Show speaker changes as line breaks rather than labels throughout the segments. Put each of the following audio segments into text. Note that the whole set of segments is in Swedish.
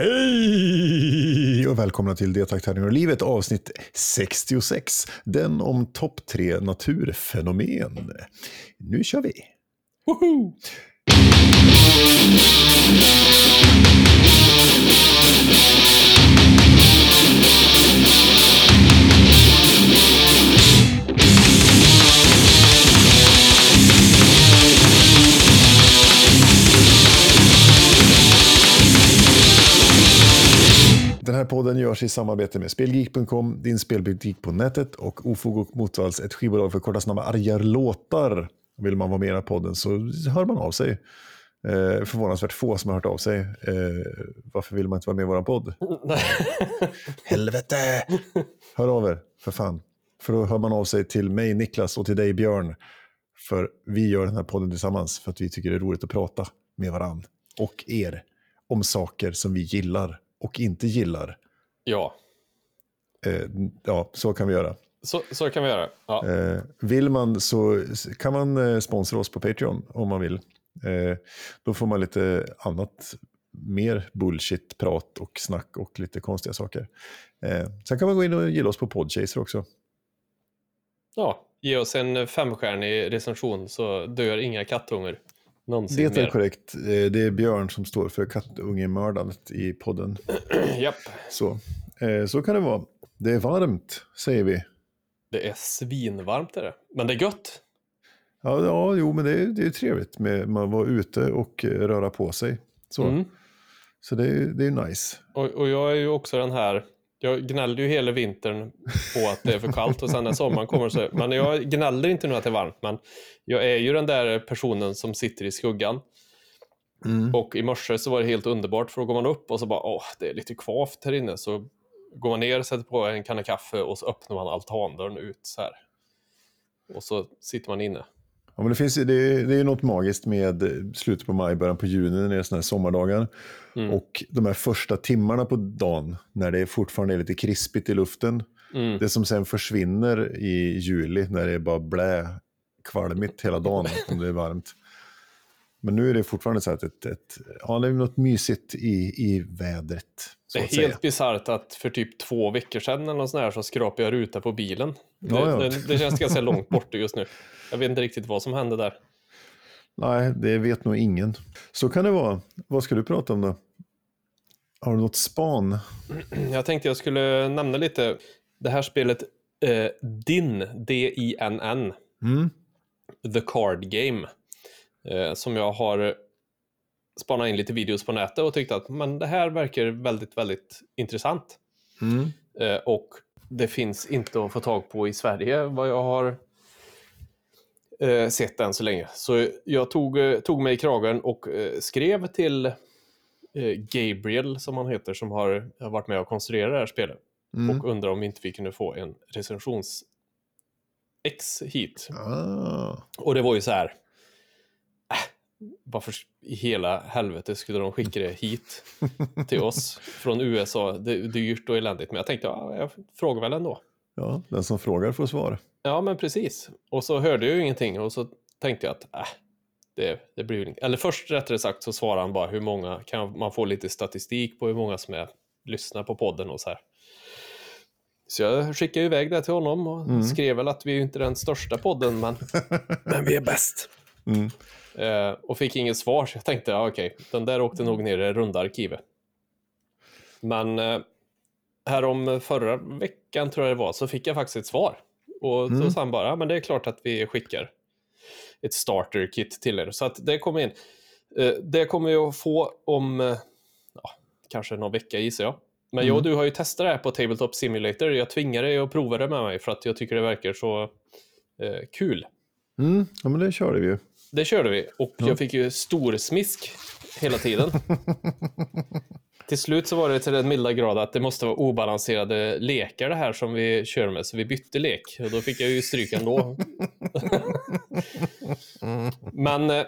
Hej och välkomna till Deltaktärningar och livet avsnitt 66. Den om topp tre naturfenomen. Nu kör vi!
Woho!
Här podden görs i samarbete med Spelgeek.com, din spelbutik på nätet och Ofog och Motvalls, ett skivbolag för korta snabba argar låtar. Vill man vara med i podden så hör man av sig. Eh, förvånansvärt få som har hört av sig. Eh, varför vill man inte vara med i vår podd? Helvete! Hör av er, för fan. För då hör man av sig till mig, Niklas, och till dig, Björn. För vi gör den här podden tillsammans för att vi tycker det är roligt att prata med varann och er om saker som vi gillar och inte gillar.
Ja,
Eh, ja, så kan vi göra.
så, så kan vi göra. Ja.
Eh, vill man så kan man eh, sponsra oss på Patreon om man vill. Eh, då får man lite annat, mer bullshit, prat och snack och lite konstiga saker. Eh, sen kan man gå in och gilla oss på Podchaser också.
ja, ge oss en femstjärnig recension så dör inga kattungar någonsin
Det är
mer.
korrekt. Eh, det är Björn som står för kattungemördandet i podden.
Japp,
Så, eh, så kan det vara. Det är varmt, säger vi.
det är svinvarmt är det. Men det är gött.
Ja, ja jo, men det är, det är trevligt med man vara ute och eh, röra på sig. Så,
Mm.
så det, är, det är nice.
Och, och jag är ju också den här, jag gnällde ju hela vintern på att det är för kallt och sen när sommaren kommer så, men jag gnäller inte nu att det är varmt, men jag är ju den där personen som sitter i skuggan.
Mm.
Och i morse så var det helt underbart för då går man upp och så bara, åh, det är lite kvavt här inne. Så går man ner, sätter på en kanna kaffe och så öppnar man altandörren ut så här. Och så sitter man inne.
Ja, men det, finns, det, är, det är något magiskt med slutet på maj, början på juni när det är såna här sommardagar.
Mm.
Och de här första timmarna på dagen när det fortfarande är lite krispigt i luften.
Mm.
Det som sen försvinner i juli när det är bara blä, kvalmigt hela dagen om det är varmt. Men nu är det fortfarande så att ett, ett, ja, det är något mysigt i, i vädret.
Det är helt bisarrt att för typ två veckor sedan eller något sånt här så skrapade jag ruta på bilen. Det,
Ja, ja.
det, det känns ganska långt bort just nu. Jag vet inte riktigt vad som hände där.
Nej, det vet nog ingen. Så kan det vara. Vad ska du prata om då? Har du något span?
Jag tänkte jag skulle nämna lite det här spelet eh, DIN, D-I-N-N,
Mm.
The Card Game, eh, som jag har spanat in lite videos på nätet och tyckte att men det här verkar väldigt, väldigt intressant.
Mm.
Eh, och det finns inte att få tag på i Sverige vad jag har eh, sett än så länge. Så jag tog, eh, tog mig i kragen och eh, skrev till eh, Gabriel, som han heter, som har, har varit med och konstruerat det här spelet.
Mm.
Och undrar om inte vi kunde få en recensions X hit.
Ah.
Och det var ju så här. Varför i hela helvete skulle de skicka det hit till oss från USA? Det är dyrt och eländigt. Men jag tänkte, ja, jag frågar väl ändå.
Ja, den som frågar får svar.
Ja, men precis. Och så hörde jag ju ingenting och så tänkte jag att äh, det, det blir ju inget. Eller först rättare sagt så svarade han bara hur många, kan man få lite statistik på hur många som är, lyssnar på podden och så här. Så jag skickade iväg det till honom och
Mm.
skrev väl att vi är inte den största podden, men, men vi är bäst.
Mm.
Eh, och fick inget svar, så jag tänkte, ja, okej, den där åkte nog ner i det runda arkivet. Men eh, här om förra veckan, tror jag det var, så fick jag faktiskt ett svar. Och
Mm.
sa han bara, ja, men det är klart att vi skickar ett starter kit till er. Så att det kommer in. Eh, det kommer jag att få om eh, ja, kanske någon vecka gissar jag. Men jag och
Mm.
du har ju testat det här på Tabletop Simulator. Jag tvingade dig att prova det med mig för att jag tycker det verkar så eh, kul.
Mm. Ja, men det körde vi ju.
Det körde vi och jag fick ju stor smisk hela tiden. till slut så var det till den milda grad att det måste vara obalanserade lekar det här som vi kör med, så vi bytte lek och då fick jag ju stryk ändå. Men eh,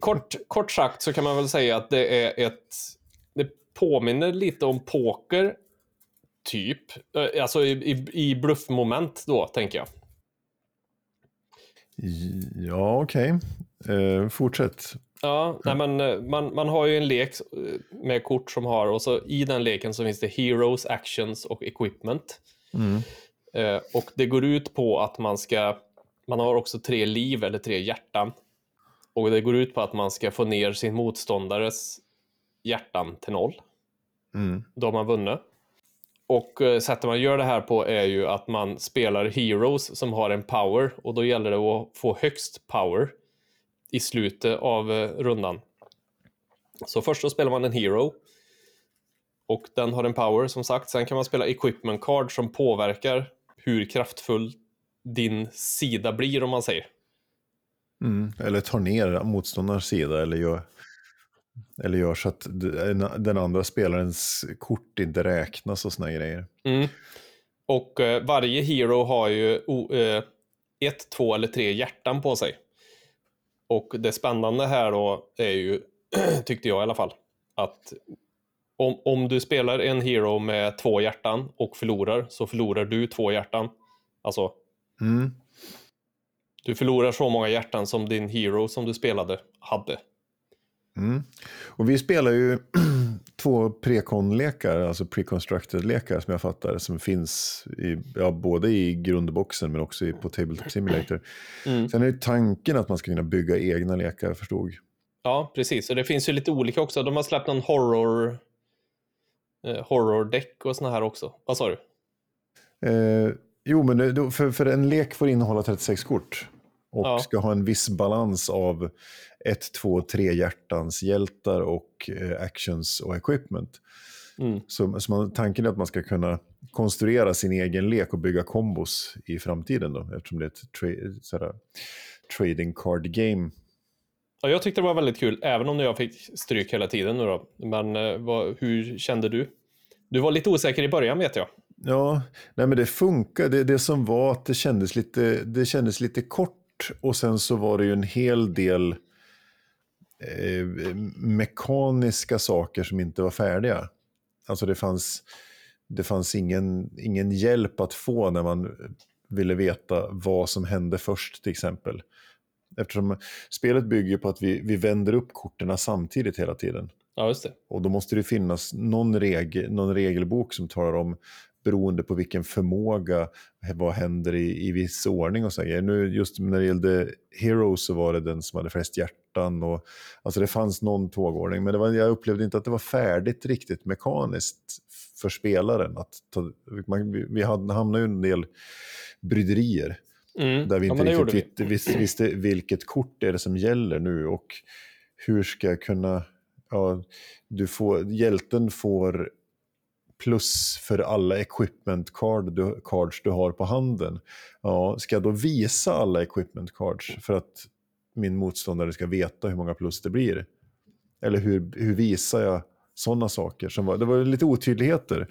kort, kort sagt så kan man väl säga att det är ett... Det påminner lite om poker, typ. Eh, Alltså i, i, i bluffmoment då, tänker jag.
Ja, okej. Eh, fortsätt.
Ja, nej, men eh, man, man har ju en lek eh, med kort som har, och så i den leken så finns det Heroes, Actions och Equipment.
Mm.
Eh, och det går ut på att man ska, man har också tre liv eller tre hjärtan. Och det går ut på att man ska få ner sin motståndares hjärtan till noll.
Mm.
Då har man vunnit. Och eh, sättet man gör det här på är ju att man spelar Heroes som har en power och då gäller det att få högst power i slutet av eh, rundan. Så först så spelar man en Hero och den har en power som sagt. Sen kan man spela Equipment Card som påverkar hur kraftfull din sida blir om man säger.
Mm. Eller tar ner motståndarens sida eller gör, eller gör så att den andra spelarens kort inte räknas och såna grejer.
Mm. Och eh, varje hero har ju eh, ett, två eller tre hjärtan på sig. Och det spännande här då är ju, tyckte jag i alla fall, att om, om du spelar en hero med två hjärtan och förlorar, så förlorar du två hjärtan. Alltså,
Mm.
du förlorar så många hjärtan som din hero som du spelade hade.
Mm. Och vi spelar ju två prekon-lekar, alltså pre-constructed-lekar som jag fattar, som finns i, ja, både i grundboxen men också i, på Tabletop Simulator.
Mm.
Sen är det tanken att man ska kunna bygga egna lekar, förstod.
Ja, precis. Och det finns ju lite olika också. De har släppt någon horror eh, horror-däck och såna här också. Vad sa du?
Eh, jo, men för, för en lek får innehålla 36 kort. Och
Ja.
ska ha en viss balans av 1, 2, 3 hjärtans hjältar och eh, actions och equipment.
Mm.
Så, så man, tanken är att man ska kunna konstruera sin egen lek och bygga kombos i framtiden då, eftersom det är ett tra- sådär, trading card game.
Ja, jag tyckte det var väldigt kul, även om jag fick stryk hela tiden nu då. Men eh, vad, hur kände du? Du var lite osäker i början vet jag.
Ja, nej men det funkar. Det, det som var att det kändes, lite, det kändes lite kort och sen så var det ju en hel del eh, mekaniska saker som inte var färdiga. Alltså det fanns, det fanns ingen, ingen hjälp att få när man ville veta vad som hände först till exempel. Eftersom spelet bygger på att vi, vi vänder upp korten samtidigt hela tiden.
Ja, just det.
Och då måste det finnas någon, reg någon regelbok som talar om beroende på vilken förmåga, vad händer i, i viss ordning och så. Nu just när det gällde Heroes så var det den som hade flest hjärtan och alltså det fanns någon tågordning men det var, jag upplevde inte att det var färdigt riktigt mekaniskt för spelaren. Att ta, man, vi, hamnade ju en del bryderier
Mm.
där vi
ja,
inte
det
riktigt
vi.
visste, visste, visste vilket kort är det som gäller nu och hur ska jag kunna... Ja, du får, hjälten får plus för alla equipment card du, cards du har på handen. Ja, ska jag då visa alla equipment cards för att min motståndare ska veta hur många plus det blir? Eller hur, hur visar jag sådana saker? Som var, det var lite otydligheter.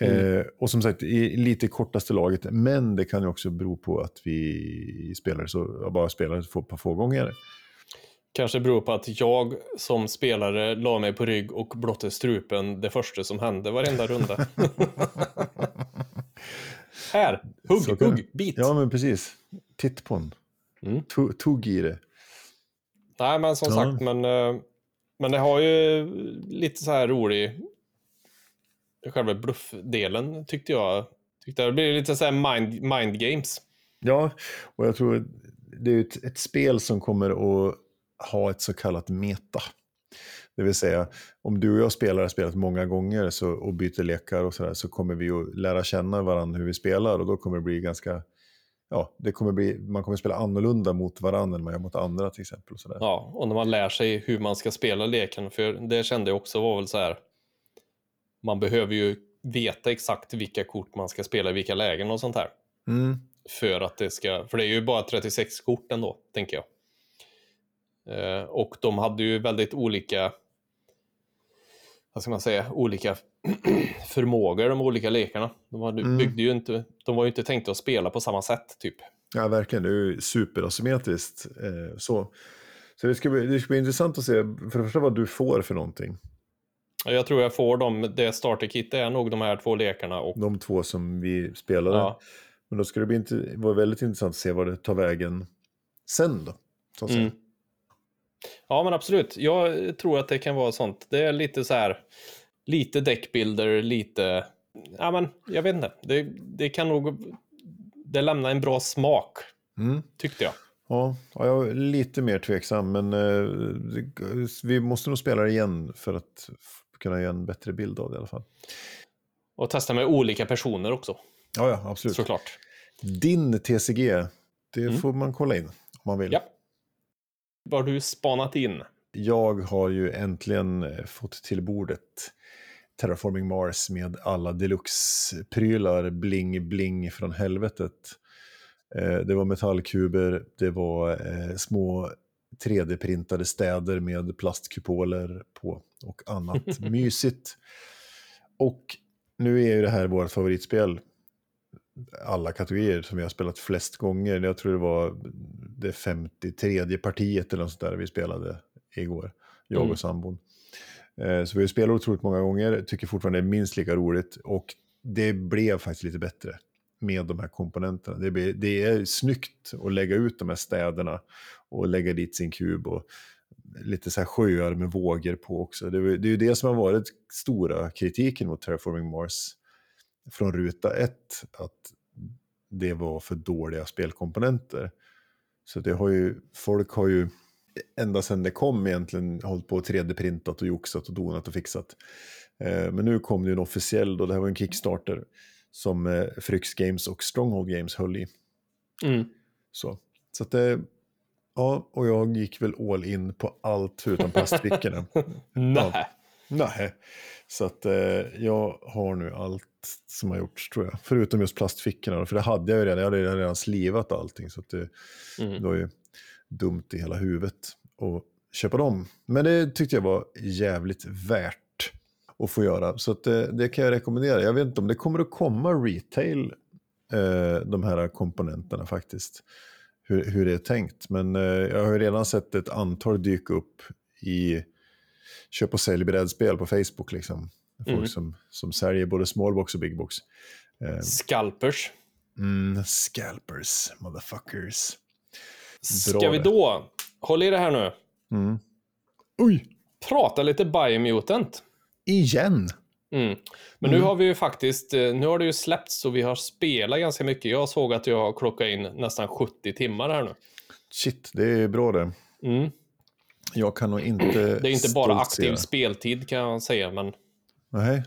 Mm.
Eh, och som sagt, i lite kortaste laget. Men det kan ju också bero på att vi spelar så, bara spelar få, på få gånger.
Kanske beror på att jag som spelare la mig på rygg och blotte strupen det första som hände varenda runda. Här! Hugg,
Så kan-
hugg, bit!
Ja, men precis. Titt på den.
Mm.
Tugg i det.
Nej, men som
Ja.
sagt, men, eh, men det har ju lite så här rolig... Själva bluffdelen tyckte jag. Tyckte det blir lite så här mind, mind games.
Ja, och jag tror det är ett, ett spel som kommer att ha ett så kallat meta. Det vill säga, om du och jag spelar har spelat många gånger så, och byter lekar och sådär så kommer vi att lära känna varandra hur vi spelar och då kommer det bli ganska, ja, det kommer bli, man kommer spela annorlunda mot varandra än man gör mot andra till exempel. Och sådär.
Ja, och när man lär sig hur man ska spela leken, för det kände jag också var väl så här. Man behöver ju veta exakt vilka kort man ska spela i vilka lägen och sånt här.
Mm.
För att det ska, för det är ju bara 36 kort ändå, tänker jag. Eh, och de hade ju väldigt olika, vad ska man säga, olika förmågor, de olika lekarna. De hade,
Mm.
byggde ju inte, de var ju inte tänkta att spela på samma sätt, typ.
Ja, verkligen. Det är ju superasymmetriskt. Eh, så så det, ska bli, det ska bli intressant att se, för det första vad du får för någonting.
Jag tror jag får dem, det starterkit är nog de här två lekarna och
De två som vi spelade.
ja,
Men då ska det bli inte, vara väldigt intressant att se vad det tar vägen sen då. Så att.
Mm. Ja, men absolut. Jag tror att det kan vara sånt. Det är lite så här, lite deckbilder, lite, ja men jag vet inte. Det, det kan nog, det lämnar en bra smak,
Mm.
tyckte jag.
Ja, ja, jag är lite mer tveksam, men eh, vi måste nog spela det igen för att kunna ge en bättre bild av det i alla fall.
Och testa med olika personer också,
Ja, ja, absolut.
såklart.
Din TCG, det
Mm.
får man kolla in om man vill.
Ja. Vad har du spanat in?
Jag har ju äntligen eh, fått till bordet Terraforming Mars med alla deluxe-prylar, bling-bling från helvetet. Eh, Det var metallkuber, det var eh, små 3D-printade städer med plastkupoler på och annat mysigt. Och nu är ju det här vårt favoritspel, alla kategorier som vi har spelat flest gånger. Jag tror det var det 53 partiet eller något sånt där vi spelade igår, jag
Mm.
och sambon. Eh, Så vi har spelat otroligt många gånger, tycker fortfarande det är minst lika roligt och det blev faktiskt lite bättre med de här komponenterna. Det, blir, det är snyggt att lägga ut de här städerna och lägga dit sin kub och lite så här sjöar med vågor på också. Det, är- det är ju det som har varit stora kritiken mot Terraforming Mars från ruta ett, att det var för dåliga spelkomponenter. Så det har ju, folk har ju ända sedan det kom egentligen hållit på och 3D-printat och joxat och donat och fixat. Eh, men nu kom det ju en officiell, då det här var en Kickstarter, som eh, Fryx Games och Stronghold Games höll i.
Mm.
Så, så att det, ja, och jag gick väl all in på allt förutom plastfickorna.
Nej.
Nej, så att eh, jag har nu allt som har gjorts tror jag. Förutom just plastfickorna, då, för det hade jag ju redan. Jag hade redan slivat allting så det,
Mm.
det var ju dumt i hela huvudet att köpa dem. Men det tyckte jag var jävligt värt att få göra. Så att det, det kan jag rekommendera. Jag vet inte om det kommer att komma retail, eh, de här komponenterna faktiskt. Hur, hur det är tänkt. Men eh, jag har ju redan sett ett antal dyka upp i köp och sälj brädspel på Facebook. Liksom. Folk
Mm.
som, som säljer både smallbox och bigbox. Eh,
Scalpers.
mm, scalpers, motherfuckers.
Ska
Bra
vi
det.
då, håll i det här nu,
Mm. Oj,
prata lite Biomutant.
igen.
Mm. Men nu har vi ju faktiskt, eh, nu har det ju släppts så vi har spelat ganska mycket. Jag såg att jag har klockat in nästan 70 timmar här nu.
Shit, det är bra det.
Mm.
Jag kan nog inte
Det är inte bara aktiv speltid kan jag säga, men
Nej,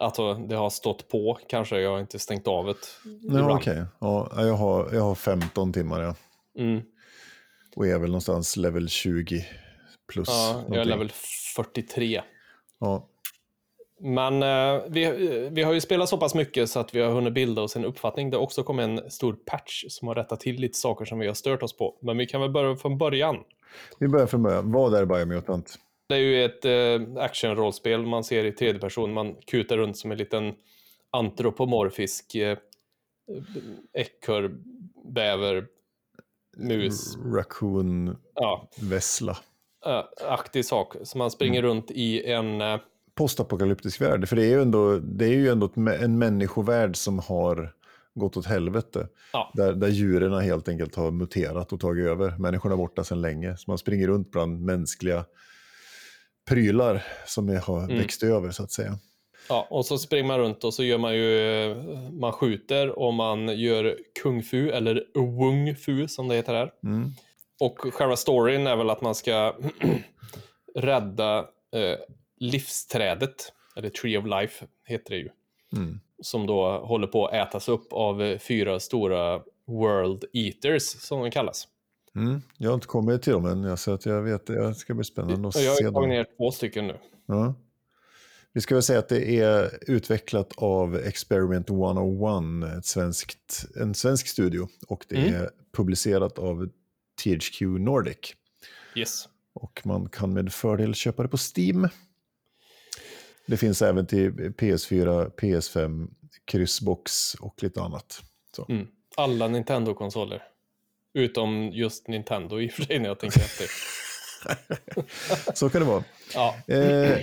alltså, det har stått på kanske. Jag har inte stängt av det.
Nej okej. Ja, jag, har, jag har 15 timmar ja.
Mm.
och är väl någonstans level 20 plus.
Ja, jag är
någonting.
level 43.
Ja,
Men eh, vi, vi har ju spelat så pass mycket så att vi har hunnit bilda oss en uppfattning. Det har också kommit en stor patch som har rättat till lite saker som vi har stört oss på. Men vi kan väl börja från början.
Vi börjar från början. Vad är Biomutant?
Det är ju ett eh, actionrollspel man ser i tredje person. Man kutar runt som en liten antropomorfisk eh, ekorre, bäver, mus,
Raccoon
ja,
Vessla.
äh, aktig sak. Så man springer runt i en... Eh,
Postapokalyptisk värld. För det är ju ändå, det är ju ändå en människovärld som har gått åt helvete.
Ja.
Där, där djuren helt enkelt har muterat och tagit över. Människorna är borta sedan länge. Så man springer runt bland mänskliga prylar som har
Mm.
växt över så att säga.
Ja, och så springer man runt och så gör man ju, eh, man skjuter och man gör kung fu eller wung fu som det heter här.
Mm.
Och själva storyn är väl att man ska rädda eh, livsträdet, eller Tree of Life heter det ju.
Mm.
Som då håller på att ätas upp av fyra stora World Eaters som de kallas.
Mm. Jag har inte kommit till dem än, så att jag vet det ska bli spännande att
Och jag har
se
tagit ner två stycken nu.
Ja. Vi ska väl säga att det är utvecklat av Experiment 101, ett svenskt, en svensk studio. Och det
Mm.
är publicerat av THQ Nordic.
Yes.
Och man kan med fördel köpa det på Steam. Det finns även till PS4, PS5, kryssbox och lite annat.
Mm. Alla Nintendo-konsoler. Utom just Nintendo i och för sig när jag tänker efter.
Så kan det vara.
Ja,
Eh,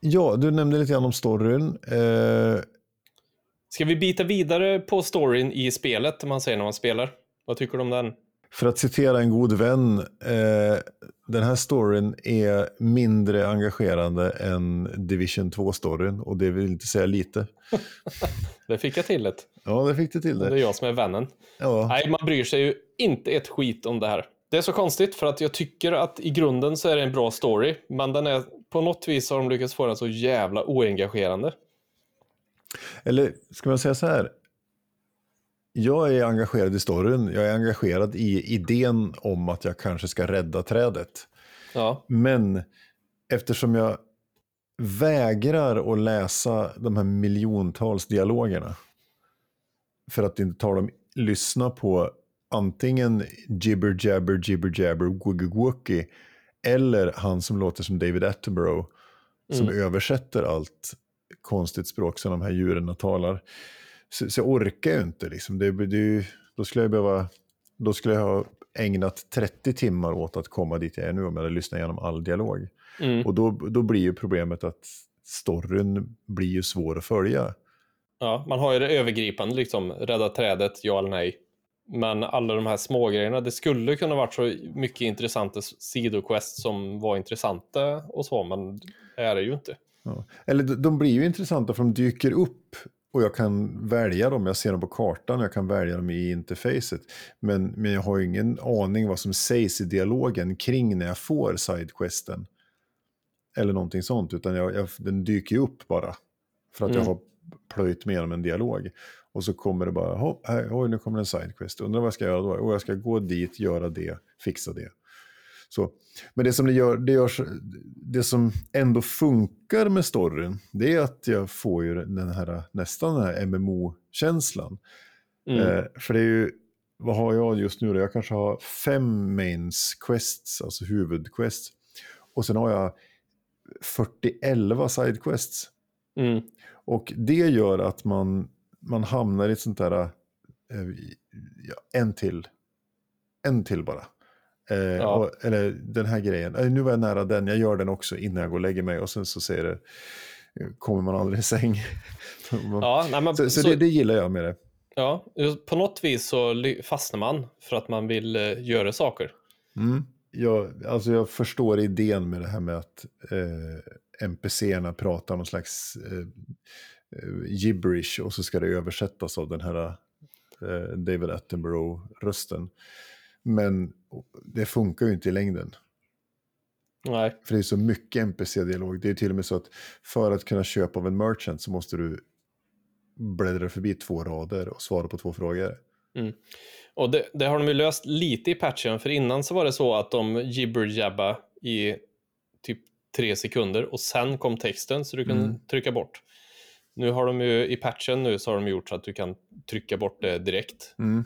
ja, du nämnde lite grann om storyn. Eh,
Ska vi bita vidare på storyn i spelet, om man säger när man spelar? Vad tycker du om den?
För att citera en god vän, eh, den här storyn är mindre engagerande än Division 2-storyn och det vill inte säga lite.
det fick jag till det.
Ja, det fick du till det.
Det är jag som är vännen.
Ja.
Nej, man bryr sig ju inte ett skit om det här. Det är så konstigt för att jag tycker att i grunden så är det en bra story, men den är på något vis har de lyckats få den så jävla oengagerande.
Eller ska man säga så här? Jag är engagerad i storyn, jag är engagerad i idén om att jag kanske ska rädda trädet.
Ja,
Men eftersom jag vägrar att läsa de här miljontals dialogerna för att inte ta dem, lyssna på antingen jibber jabber jibber jabber woogie woogie eller han som låter som David Attenborough som översätter allt konstigt språk som de här djuren talar. Så, så jag orkar ju inte liksom. Det, det, då skulle jag behöva, då skulle jag ha ägnat 30 timmar åt att komma dit jag är nu om jag hade lyssnat igenom all dialog.
mm.
Och då, då blir ju problemet att storyn blir ju svår att följa.
ja, man har ju det övergripande liksom, rädda trädet, ja eller nej. Men alla de här små grejerna, det skulle kunna varit så mycket intressanta sidoquest som var intressanta och så, men det är det ju inte.
Ja. Eller de blir ju intressanta för de dyker upp och jag kan välja dem, jag ser dem på kartan, jag kan välja dem i interfacet. Men, men jag har ju ingen aning vad som sägs i dialogen kring när jag får sidequesten. Eller någonting sånt, utan jag, jag, den dyker ju upp bara. För att jag
Mm.
har plöjt med genom en dialog. Och så kommer det bara, "Hopp, här, oj nu kommer en sidequest, undrar vad jag ska göra då? Och jag ska gå dit, göra det, fixa det. Så. Men det som, det, gör, det, görs, det som ändå funkar med storyn, det är att jag får ju den här, nästan den här MMO-känslan.
Mm.
Eh, för det är ju, vad har jag just nu då? Jag kanske har fem mains quests, alltså huvudquests. Och sen har jag 40-11 sidequests.
Mm.
Och det gör att man, man hamnar i ett sånt där, eh, ja, en till, en till bara. Eh,
Ja.
och, eller den här grejen, eh, nu var jag nära den, jag gör den också innan jag går och lägger mig. Och sen så säger det, eh, kommer man aldrig i säng.
Ja, nej, men,
så så det, det gillar jag med det.
ja, på något vis så fastnar man för att man vill eh, göra saker.
Mm. Jag, alltså jag förstår idén med det här med att eh, NPCerna pratar någon slags eh, eh, gibberish och så ska det översättas av den här eh, David Attenborough-rösten. Men det funkar ju inte i längden.
Nej,
För det är så mycket NPC-dialog. Det är till och med så att för att kunna köpa av en merchant så måste du bläddra förbi två rader och svara på två frågor.
och det, det har de ju löst lite i patchen, för innan så var det så att de jibber-jabba i typ tre sekunder och sen kom texten så du kan
Mm.
trycka bort. Nu har de ju i patchen nu så har de gjort så att du kan trycka bort det direkt.
Mm.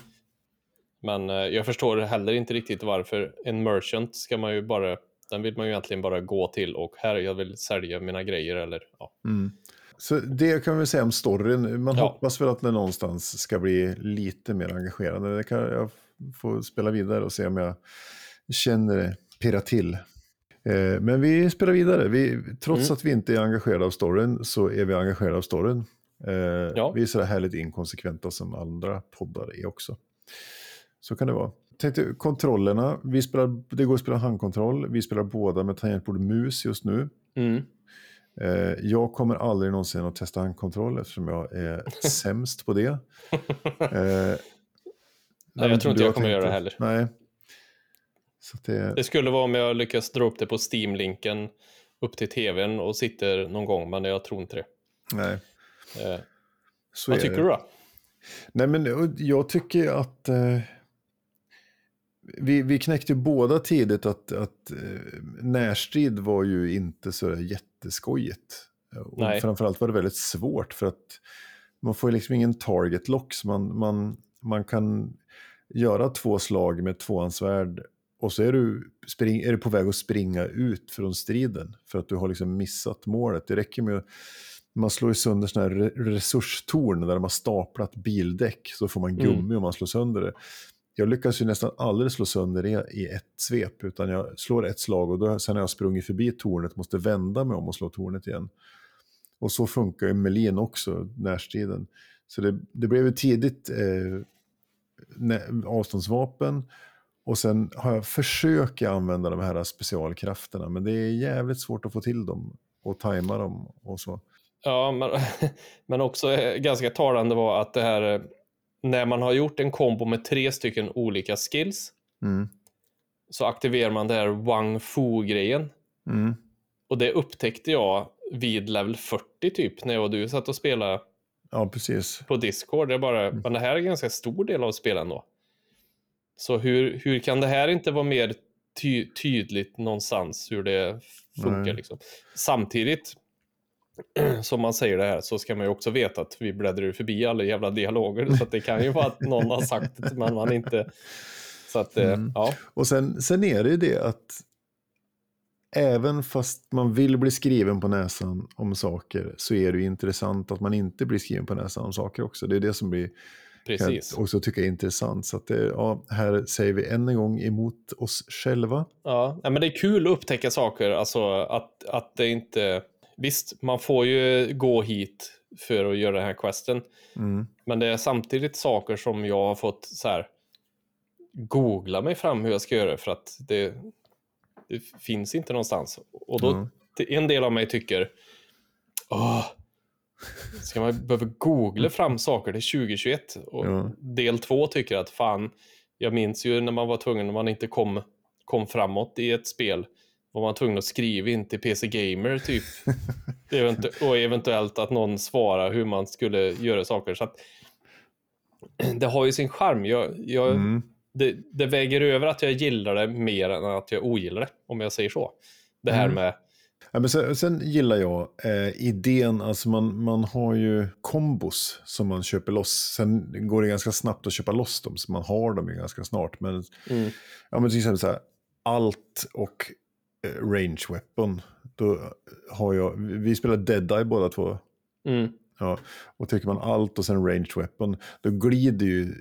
Men eh, jag förstår heller inte riktigt varför en merchant ska man ju bara, den vill man ju egentligen bara gå till och här jag vill sälja mina grejer eller ja.
Mm. Så det kan vi säga om storyn. Man
Ja.
hoppas väl att den någonstans ska bli lite mer engagerande. Det kan jag få spela vidare och se om jag känner det pirra till. Eh, Men vi spelar vidare. Vi, trots
Mm.
att vi inte är engagerade av storyn så är vi engagerade av storyn. Eh,
Ja.
Vi är så härligt inkonsekventa som andra poddar är också. Så kan det vara. Tänkte, kontrollerna, vi spelar, det går att spela handkontroll. Vi spelar båda med tangentbord och mus just nu.
Mm.
Eh, jag kommer aldrig någonsin att testa handkontroll eftersom jag är sämst på det. Eh,
Nej, jag tror inte jag kommer
tänkt
göra det heller.
Nej. Det,
Det skulle vara om jag lyckas dra upp det på Steam-linken upp till tvn och sitter någon gång, men jag tror inte det.
nej.
Eh, vad tycker
det.
du då?
Nej, men jag tycker att eh, vi, vi knäckte båda tidigt att, att eh, närstrid var ju inte så jätteskojigt. Och
Nej.
framförallt var det väldigt svårt för att man får ju liksom ingen target lock så man, man, man kan göra två slag med tvåhandsvärd och så är du, spring, är du på väg att springa ut från striden för att du har liksom missat målet. Det räcker med att man slår sönder sådana här re- resurstorn där de har staplat bildäck så får man gummi
Mm.
om man slår sönder det. Jag lyckas ju nästan aldrig slå sönder det i ett svep utan jag slår ett slag och då, sen har jag sprungit förbi tornet måste vända mig om och slå tornet igen. Och så funkar ju Melin också, närstriden. Så det, det blev ju tidigt eh, avståndsvapen Och sen har jag försökt använda de här specialkrafterna, men det är jävligt svårt att få till dem och tajma dem och så.
Ja, men, men också eh, ganska talande var att det här, eh, när man har gjort en kombo med tre stycken olika skills,
Mm.
så aktiverar man det här Wang Fu-grejen.
Mm.
Och det upptäckte jag vid level 40 typ, när jag och du satt och spelade
Ja, precis.
på Discord. Det är bara, men det här är en ganska stor del av spelen då. Så hur, hur kan det här inte vara mer ty tydligt någonstans hur det funkar liksom? Samtidigt som man säger det här så ska man ju också veta att vi bläddrar förbi alla jävla dialoger så det kan ju vara att någon har sagt det men man inte... Så att, eh,
Mm.
ja.
Och sen, sen är det ju det att även fast man vill bli skriven på näsan om saker så är det ju intressant att man inte blir skriven på näsan om saker också. Det är det som blir
Precis.
jag också tycka är intressant. Så att det, ja, här säger vi än en gång emot oss själva.
Ja, men det är kul att upptäcka saker, alltså att, att det inte... Visst, man får ju gå hit för att göra den här questen,
Mm.
men det är samtidigt saker som jag har fått så här googla mig fram hur jag ska göra för att det, det finns inte någonstans. Och då,
Mm.
en del av mig tycker, åh, ska man behöva googla fram saker till 2021? Och
Ja.
del två tycker att fan, jag minns ju när man var tvungen, när man inte kom, kom framåt i ett spel, var man tvungen att skriva in till PC Gamer typ. Och eventuellt att någon svarar hur man skulle göra saker. Så att, det har ju sin charm. Jag, jag,
Mm.
det, det väger över att jag gillar det mer än att jag ogillar det, om jag säger så. Det här
Mm.
med,
Ja, men sen, sen gillar jag eh, idén, alltså man, man har ju kombos som man köper loss. Sen går det ganska snabbt att köpa loss dem, så man har dem ju ganska snart. Men,
mm,
ja, men till exempel så här, allt och range weapon. Då har jag, vi spelar Dead Eye båda två.
mm,
Ja, och trycker man allt och sen range weapon, då glider ju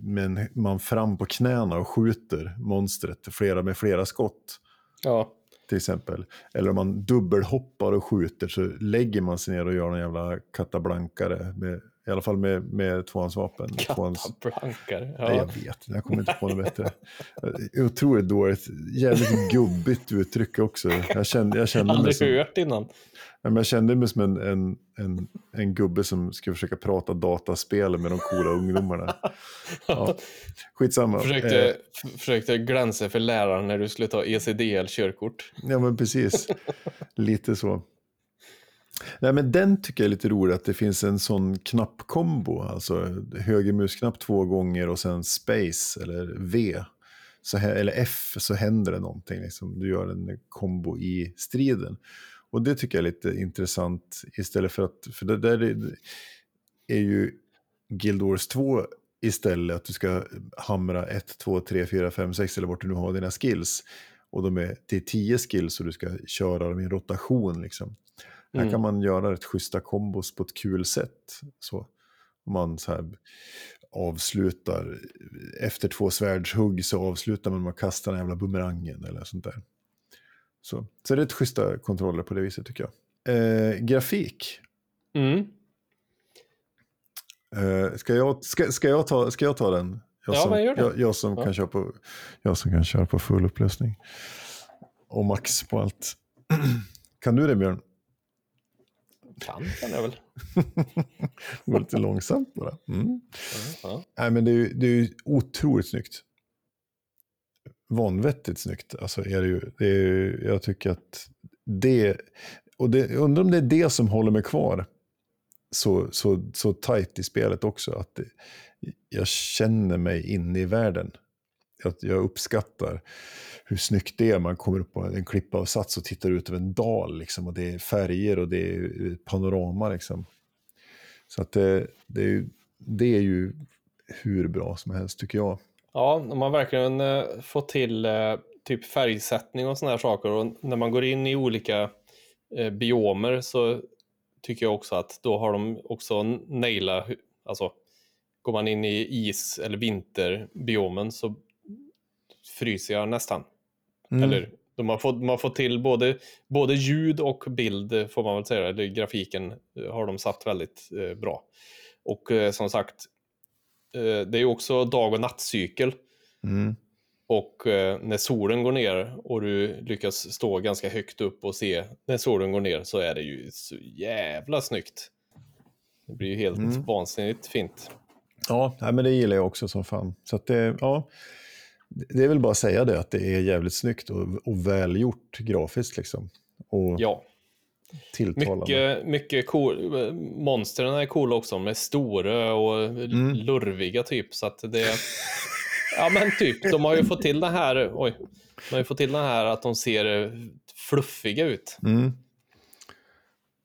men man fram på knäna och skjuter monstret flera, med flera skott
ja,
till exempel. Eller om man dubbelhoppar och skjuter så lägger man sig ner och gör en jävla katablankare. Med, I alla fall med, med tvåhandsvapen. Tvåhands...
katablankare.
Nej,
Ja.
jag vet, jag kommer inte på något bättre. Otroligt dåligt, jävligt gubbigt uttryck också. Jag kände, jag kände mig
Aldrig
som,
hört innan.
Men jag kände mig som en, en, en, en gubbe som skulle försöka prata dataspel med de coola ungdomarna. Ja, skitsamma.
Försökte,
Eh,
försökte glänsa för läraren när du skulle ta ECDL-körkort.
ja, men precis. Lite så. Nej, men den tycker jag är lite rolig, att det finns en sån knappkombo. Alltså höger musknapp två gånger och sen space eller V. Så här, eller F så händer det någonting. Liksom. Du gör en kombo i striden. Och det tycker jag är lite intressant istället för att, för det där är, ju Guild Wars 2 istället att du ska hamra 1, 2, 3, 4, 5, 6 eller vart du nu har dina skills. Och de är till 10 skills och du ska köra dem i en rotation liksom. Här
Mm.
kan man göra rätt schyssta kombos på ett kul sätt. Så. Man så här avslutar, efter två svärdshugg så avslutar man med att kasta den jävla bumerangen eller sånt där. Så, så det är rätt schyssta kontroller på det viset tycker jag. Eh, grafik.
Mm.
Eh, ska, jag, ska, ska, jag ta, ska jag ta den? Jag
Ja,
som,
gör det.
Jag, jag, som
Ja.
kan köra på, jag som kan köra på full upplösning. Och max på allt. kan du det Björn?
Kan, kan jag väl.
Går lite långsamt bara. Mm.
Ja.
Nej, men det är ju det är ju otroligt snyggt. Vanvettigt snyggt. Alltså är det ju. Det är, ju- jag tycker att det, och det, undrar om det är det som håller mig kvar så, så, så tajt i spelet också. Att det, jag känner mig inne i världen. Jag, jag uppskattar hur snyggt det är. Man kommer upp på en klippa och sats och tittar ut över en dal. Liksom, och det är färger och det är panorama. Liksom. Så att det, det, är ju, det är ju hur bra som helst tycker jag.
Ja, om man verkligen eh, får till eh, typ färgsättning och såna här saker och när man går in i olika eh, biomer så tycker jag också att då har de också naila, alltså går man in i is eller vinterbiomen så fryser jag nästan.
Mm.
Eller fått, man får till både, både ljud och bild får man väl säga, eller grafiken eh, har de satt väldigt eh, bra. Och eh, som sagt, eh, det är också dag och nattcykel.
Mm.
Och eh, när solen går ner och du lyckas stå ganska högt upp och se när solen går ner så är det ju så jävla snyggt. Det blir ju helt
Mm.
vansinnigt fint.
Ja, nej, men det gillar jag också som fan. Så det, ja, det är väl bara att säga det, att det är jävligt snyggt och, och välgjort grafiskt liksom. Och
Ja,
tilltalande.
mycket, mycket cool. Monstren är coola också. De är stora och
Mm.
lurviga typ. Så att det... Ja men typ, de har ju fått till den här, oj, de har ju fått till den här att de ser fluffiga ut.
Mm.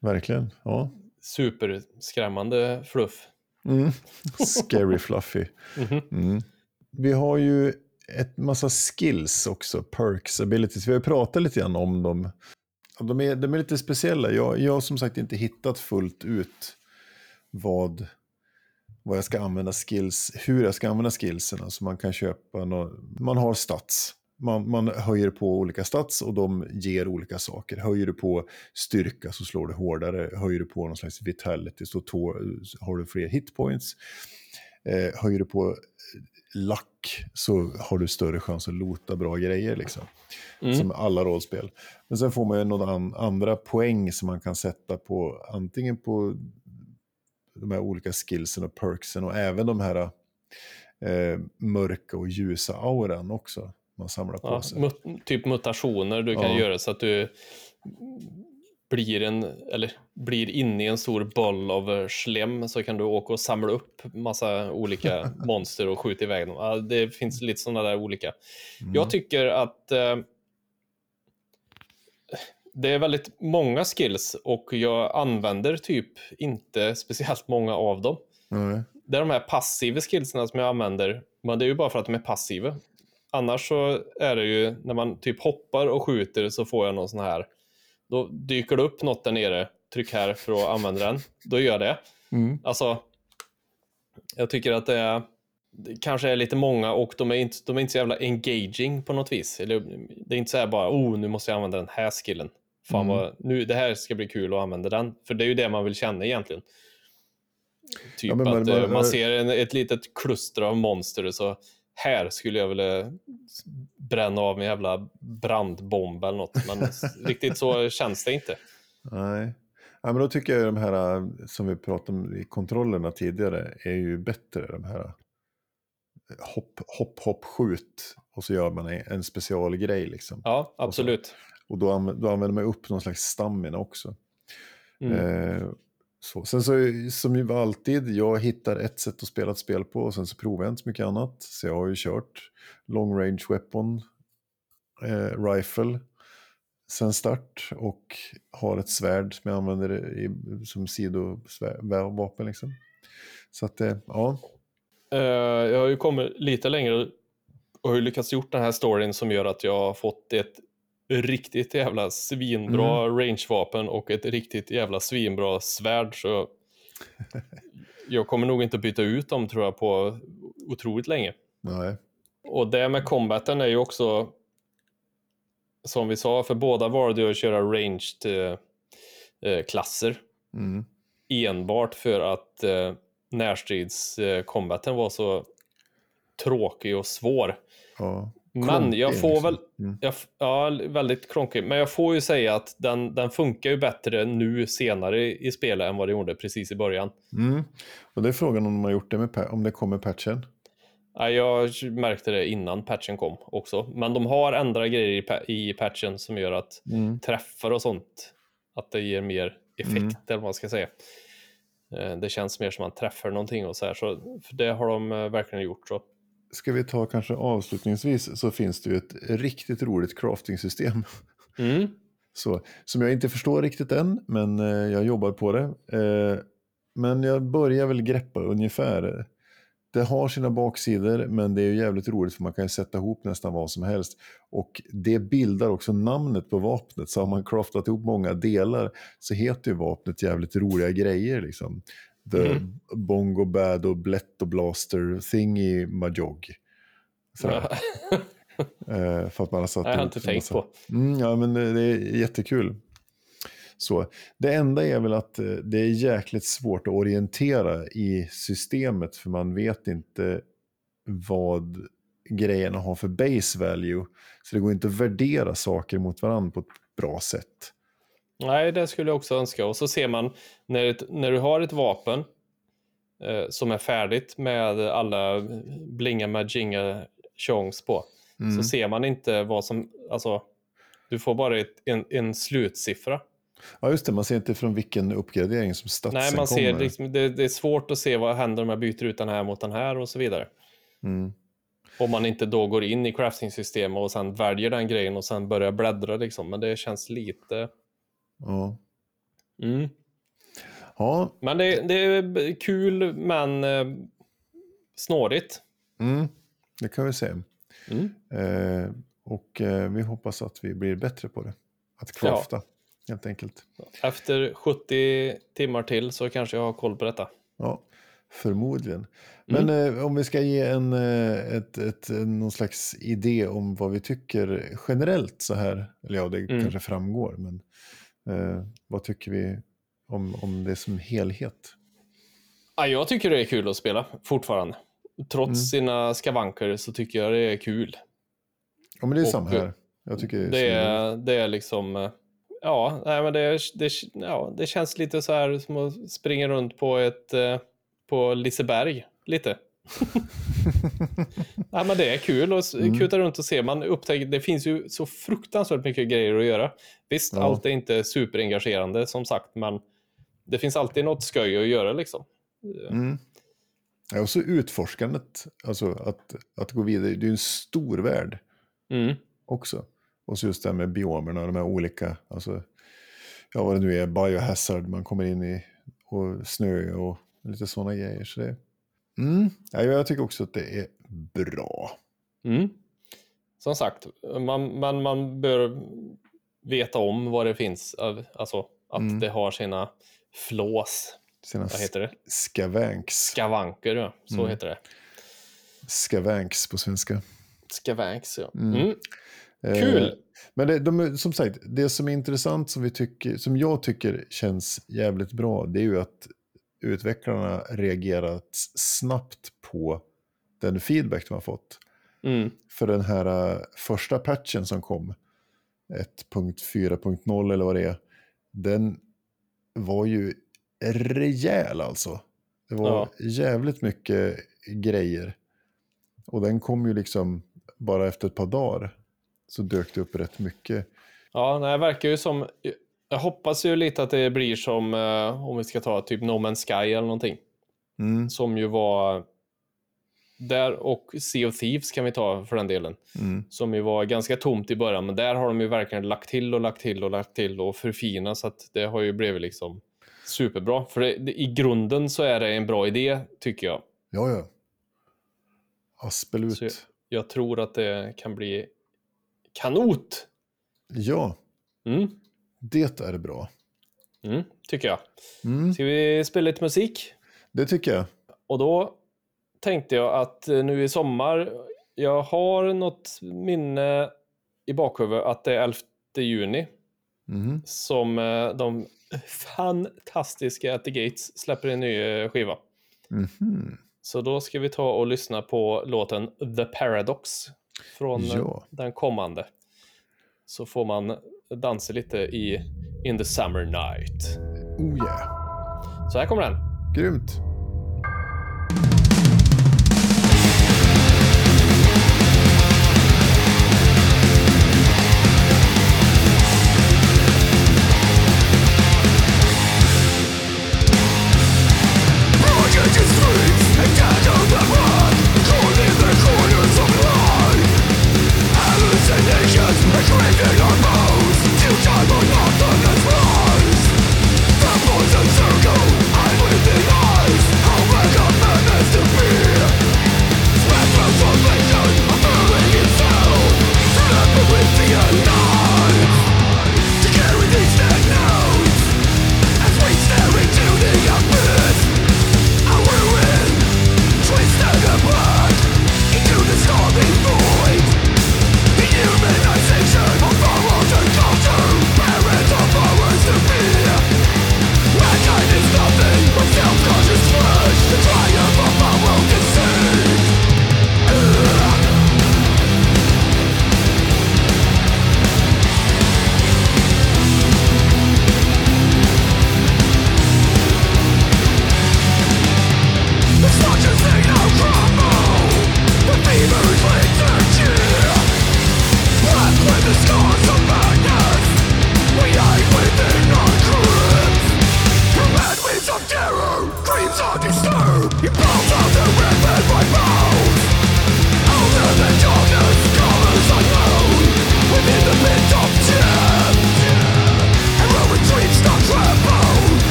Verkligen, ja.
Superskrämmande fluff.
Mm. Scary fluffy.
Mhm.
Mm. Vi har ju ett massa skills också, perks, abilities. Vi har ju pratat lite grann om dem. De är, de är lite speciella. Jag, jag har som sagt inte hittat fullt ut vad, vad jag ska använda skills, hur jag ska använda skillsen. Alltså man kan köpa, nå- man har stats. Man, man höjer på olika stats och de ger olika saker. Höjer du på styrka så slår du hårdare. Höjer du på någon slags vitality så tå- har du fler hitpoints. Eh, höjer du på lack så har du större chans att lota bra grejer. Liksom.
Mm.
Som alla rollspel. Men sen får man ju några an- andra poäng som man kan sätta på antingen på de här olika skillsen och perksen och även de här eh, mörka och ljusa auran också. Man samlar på
Ja,
sig.
mut- typ mutationer du kan
Ja.
göra så att du blir, en, eller blir inne i en stor boll av eh, slem så kan du åka och samla upp massa olika monster och skjuta iväg dem. Det finns lite sådana där olika.
Mm.
Jag tycker att eh, det är väldigt många skills och jag använder typ inte speciellt många av dem.
Nej.
Det är de här passiva skillsen som jag använder, men det är ju bara för att de är passiva. Annars så är det ju när man typ hoppar och skjuter så får jag någon sån här. Då dyker det upp något där nere. Tryck här för att använda den. Då gör jag det.
Mm.
Alltså, jag tycker att det, är, det kanske är lite många och de är, inte, de är inte så jävla engaging på något vis. Eller, det är inte så här bara, oh, nu måste jag använda den här skillen. Fan
Mm.
vad, nu, det här ska bli kul att använda den. För det är ju det man vill känna egentligen. Typ
Ja, men man-
att eh,
man-
man ser en, ett litet kluster av monster och så här skulle jag vilja bränna av en jävla brandbomb eller något. Men riktigt så känns det inte.
Nej. Ja, men då tycker jag de här äh, som vi pratade om i kontrollerna tidigare är ju bättre. De här äh, hopp, hopp, hopp, skjut. Och så gör man en, specialgrej liksom.
Ja, absolut.
Och då, anv- då använder man upp någon slags stamina också.
Mm.
Eh, så. Sen så, som ju alltid, jag hittar ett sätt att spela ett spel på och sen så provar jag inte så mycket annat. Så jag har ju kört long range weapon, eh, rifle, sen start och har ett svärd som jag använder i, som sidovapen. Liksom. Så att, eh, ja.
Eh, jag har ju kommit lite längre och har ju lyckats gjort den här storyn som gör att jag har fått ett riktigt jävla svinbra
Mm.
rangevapen och ett riktigt jävla svinbra svärd. Så jag kommer nog inte byta ut dem tror jag på otroligt länge.
Nej.
Och det med combaten är ju också som vi sa, för båda valde jag att köra ranged eh, eh, klasser
Mm.
enbart för att eh, närstridskombaten var så tråkig och svår.
Ja.
Men jag får
liksom.
väl,
Mm.
jag, ja, väldigt kronkig. Men jag får ju säga att den, den funkar ju bättre nu senare i, spelet än vad det gjorde precis i början.
Mm. Och det är frågan om de har gjort det med, om det kommer patchen.
Ja, Jag märkte det innan patchen kom också. Men de har ändrat grejer i, i patchen som gör att
Mm.
träffar och sånt, att det ger mer effekt,
Mm.
eller vad man ska säga. Eh, Det känns mer som man träffar någonting och så här, så för det har de eh, verkligen gjort. Så.
Ska vi ta kanske avslutningsvis så finns det ju ett riktigt roligt crafting-system.
Mm.
Så, som jag inte förstår riktigt än, men eh, jag jobbar på det. Eh, men jag börjar väl greppa ungefär. Det har sina baksidor, men det är ju jävligt roligt för man kan sätta ihop nästan vad som helst. Och det bildar också namnet på vapnet, så har man craftat ihop många delar så heter ju vapnet jävligt roliga grejer. Liksom. The
Mm.
Bongo Bad och Bletto Blaster Thingy Majog. Sådär. Eh, för att man har satt
Det har jag
ihop
inte tänkt
massa-
på.
Mm, ja, men det, det är jättekul. Så, det enda är väl att eh, det är jäkligt svårt att orientera i systemet för man vet inte vad grejerna har för base value. Så det går inte att värdera saker mot varandra på ett bra sätt.
Nej, det skulle jag också önska. Och så ser man när, när du har ett vapen eh, som är färdigt med alla blinga majinga chongs på.
Mm.
Så ser man inte vad som, alltså, du får bara ett, en, en slutsiffra.
Ja, just det. Man ser inte från vilken uppgradering som statsen
Nej, man
kommer.
ser liksom, det, det är svårt att se vad händer om jag byter ut den här mot den här och så vidare.
Mm.
Om man inte då går in i crafting-systemet och sen väljer den grejen och sen börjar bläddra liksom. Men det känns lite...
Ja.
Mm.
ja.
Men det, det är kul men eh, snårigt.
Mm. Det kan vi se.
Mm.
Eh, och eh, vi hoppas att vi blir bättre på det. Att crafta, helt enkelt.
Efter 70 timmar till så kanske jag har koll på detta.
Ja, förmodligen. Men eh, om vi ska ge en, eh, ett, ett, någon slags idé om vad vi tycker generellt så här, eller ja, det
Mm.
kanske framgår, men eh, vad tycker vi om, om det som helhet?
Ja, jag tycker det är kul att spela fortfarande. Trots
Mm.
sina skavanker så tycker jag det är kul.
Ja, men det är
Och,
samma här. Jag tycker
Det
är,
är, det är liksom... eh, Ja, nej, men det, det, ja, det känns lite så här som att springa runt på ett... eh, På Liseberg, lite. ja, men det är kul att
Mm.
kuta runt och se. Man upptäcker, det finns ju så fruktansvärt mycket grejer att göra. Visst,
Ja.
allt är inte superengagerande som sagt, men det finns alltid något skoj att göra liksom.
Mm. Ja, och så utforskandet, alltså att, att gå vidare, det är ju en stor värld
Mm.
också. Och så just det här med biomerna, de här olika, alltså, ja vad det nu är, biohazard man kommer in i, och snö och lite sådana grejer. Så det, mm. ja, jag tycker också att det är bra.
Mm. Som sagt, man, man, man bör veta om vad det finns, alltså att
Mm.
det har sina flås,
Sina
vad heter det?
skavanks.
Skavanker, ja. så
Mm.
heter det.
Skavanks på svenska.
Skavanks, ja.
Mm.
Mm.
Eh,
Kul!
Men det, de, som sagt, det som är intressant som, vi tycker, som jag tycker känns jävligt bra, det är ju att utvecklarna reagerat snabbt på den feedback de har fått.
Mm.
För den här eh, första patchen som kom, 1.4.0 eller vad det är, den var ju rejäl alltså. Det var
Ja.
jävligt mycket grejer. Och den kom ju liksom bara efter ett par dagar så dök det upp rätt mycket.
Ja, det verkar ju som... Jag hoppas ju lite att det blir som, eh, om vi ska ta typ No Man's Sky eller någonting.
Mm,
Som ju var... Där och Sea of Thieves kan vi ta för den delen.
mm,
Som ju var ganska tomt i början, men där har de ju verkligen lagt till och lagt till och lagt till och förfinat så att det har ju blivit liksom superbra. För det, det, i grunden så är det en bra idé, tycker jag.
ja, ja. Aspelut.
Jag, jag tror att det kan bli kanot.
Ja,
Mm,
det är bra.
mm, tycker jag.
Mm,
Ska vi spela lite musik?
det tycker jag.
Och då tänkte jag att eh, nu i sommar, jag har något minne i bakhuvudet att det är 11 juni
Mm,
som eh, de fantastiska At the Gates släpper en ny eh, skiva.
mhm.
Så då ska vi ta och lyssna på låten The Paradox från
Ja.
den kommande. Så får man dansa lite i In the Summer Night.
Oh yeah.
Så här kommer den.
Grymt.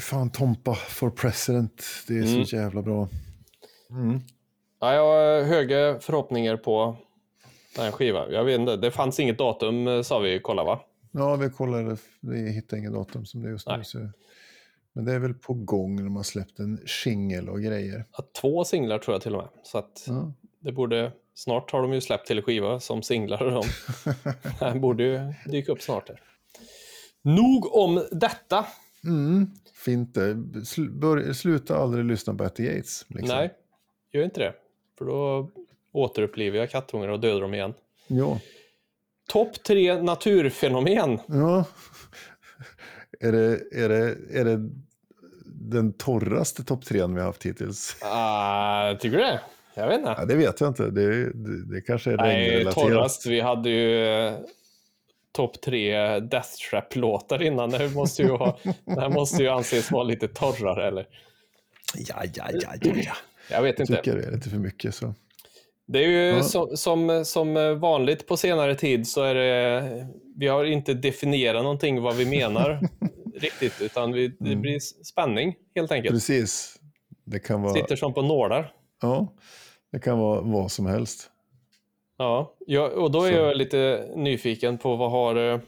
Fy fan. Tompa for president. Det är
Mm.
så jävla bra.
Ja, jag har höga förhoppningar på den här skivan. Jag vet inte, det fanns inget datum eh, sa vi kolla va?
Ja, vi kollade. Vi hittade inget datum som det är just nu.
Nej.
Så. Men det är väl på gång när man släppt en singel och grejer.
Ja, två singlar tror jag till och med. Så att
Ja.
det borde, snart har de ju släppt till skiva som singlar. De det borde ju dyka upp snart. Här. Nog om detta.
Mm, fint det. Sl- bör- sluta aldrig lyssna på Atty Gates. Liksom.
Nej, gör inte det. För då återupplivar jag kattungar och dödar dem igen.
Ja.
Topp tre naturfenomen.
ja. är, det, är, det, är det den torraste topp trean vi har haft hittills?
Uh, tycker du det? Jag vet inte.
Ja, det vet jag inte. Det, det, det kanske är
Nej,
regnrelaterat.
torrast. Vi hade ju topp tre Death Trap-låtar innan. Det här måste ju, ha, det här måste ju anses vara lite torrare, eller?
Ja, ja, ja, ja, ja.
Jag vet
Jag
inte.
tycker det är lite för mycket så.
Det är ju
Ja.
som, som, som vanligt på senare tid så är det, vi har inte definierat någonting vad vi menar riktigt, utan vi, det
Mm.
blir spänning helt enkelt.
Precis. Det kan vara,
Sitter som på nålar.
ja, det kan vara vad som helst.
Ja, ja och då är
Så.
jag lite nyfiken på vad har, eh,